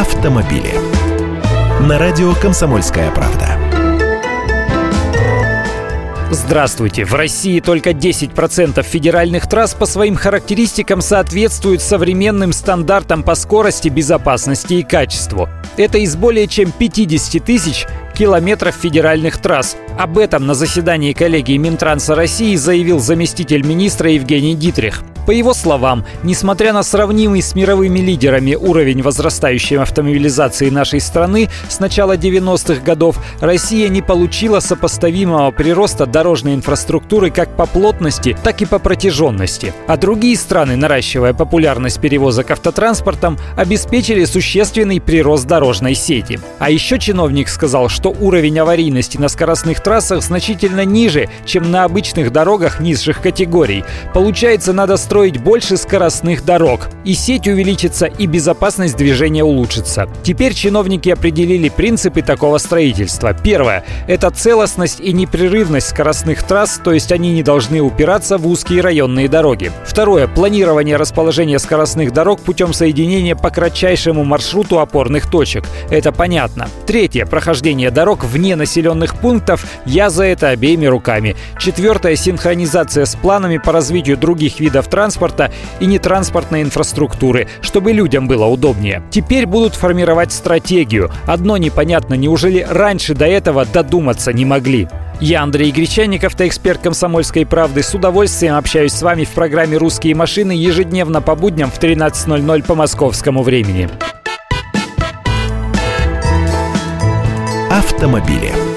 автомобили. На радио «Комсомольская правда». Здравствуйте! В России только 10% федеральных трасс по своим характеристикам соответствуют современным стандартам по скорости, безопасности и качеству. Это из более чем 50 тысяч километров федеральных трасс. Об этом на заседании коллегии Минтранса России заявил заместитель министра Евгений Дитрих. По его словам, несмотря на сравнимый с мировыми лидерами уровень возрастающей автомобилизации нашей страны с начала 90-х годов, Россия не получила сопоставимого прироста дорожной инфраструктуры как по плотности, так и по протяженности. А другие страны, наращивая популярность перевозок автотранспортом, обеспечили существенный прирост дорожной сети. А еще чиновник сказал, что уровень аварийности на скоростных трассах значительно ниже, чем на обычных дорогах низших категорий. Получается, надо строить построить больше скоростных дорог. И сеть увеличится, и безопасность движения улучшится. Теперь чиновники определили принципы такого строительства. Первое – это целостность и непрерывность скоростных трасс, то есть они не должны упираться в узкие районные дороги. Второе – планирование расположения скоростных дорог путем соединения по кратчайшему маршруту опорных точек. Это понятно. Третье – прохождение дорог вне населенных пунктов. Я за это обеими руками. Четвертое – синхронизация с планами по развитию других видов транспорта транспорта и нетранспортной инфраструктуры, чтобы людям было удобнее. Теперь будут формировать стратегию. Одно непонятно, неужели раньше до этого додуматься не могли? Я Андрей Гречанников, автоэксперт «Комсомольской правды». С удовольствием общаюсь с вами в программе «Русские машины» ежедневно по будням в 13.00 по московскому времени. Автомобили.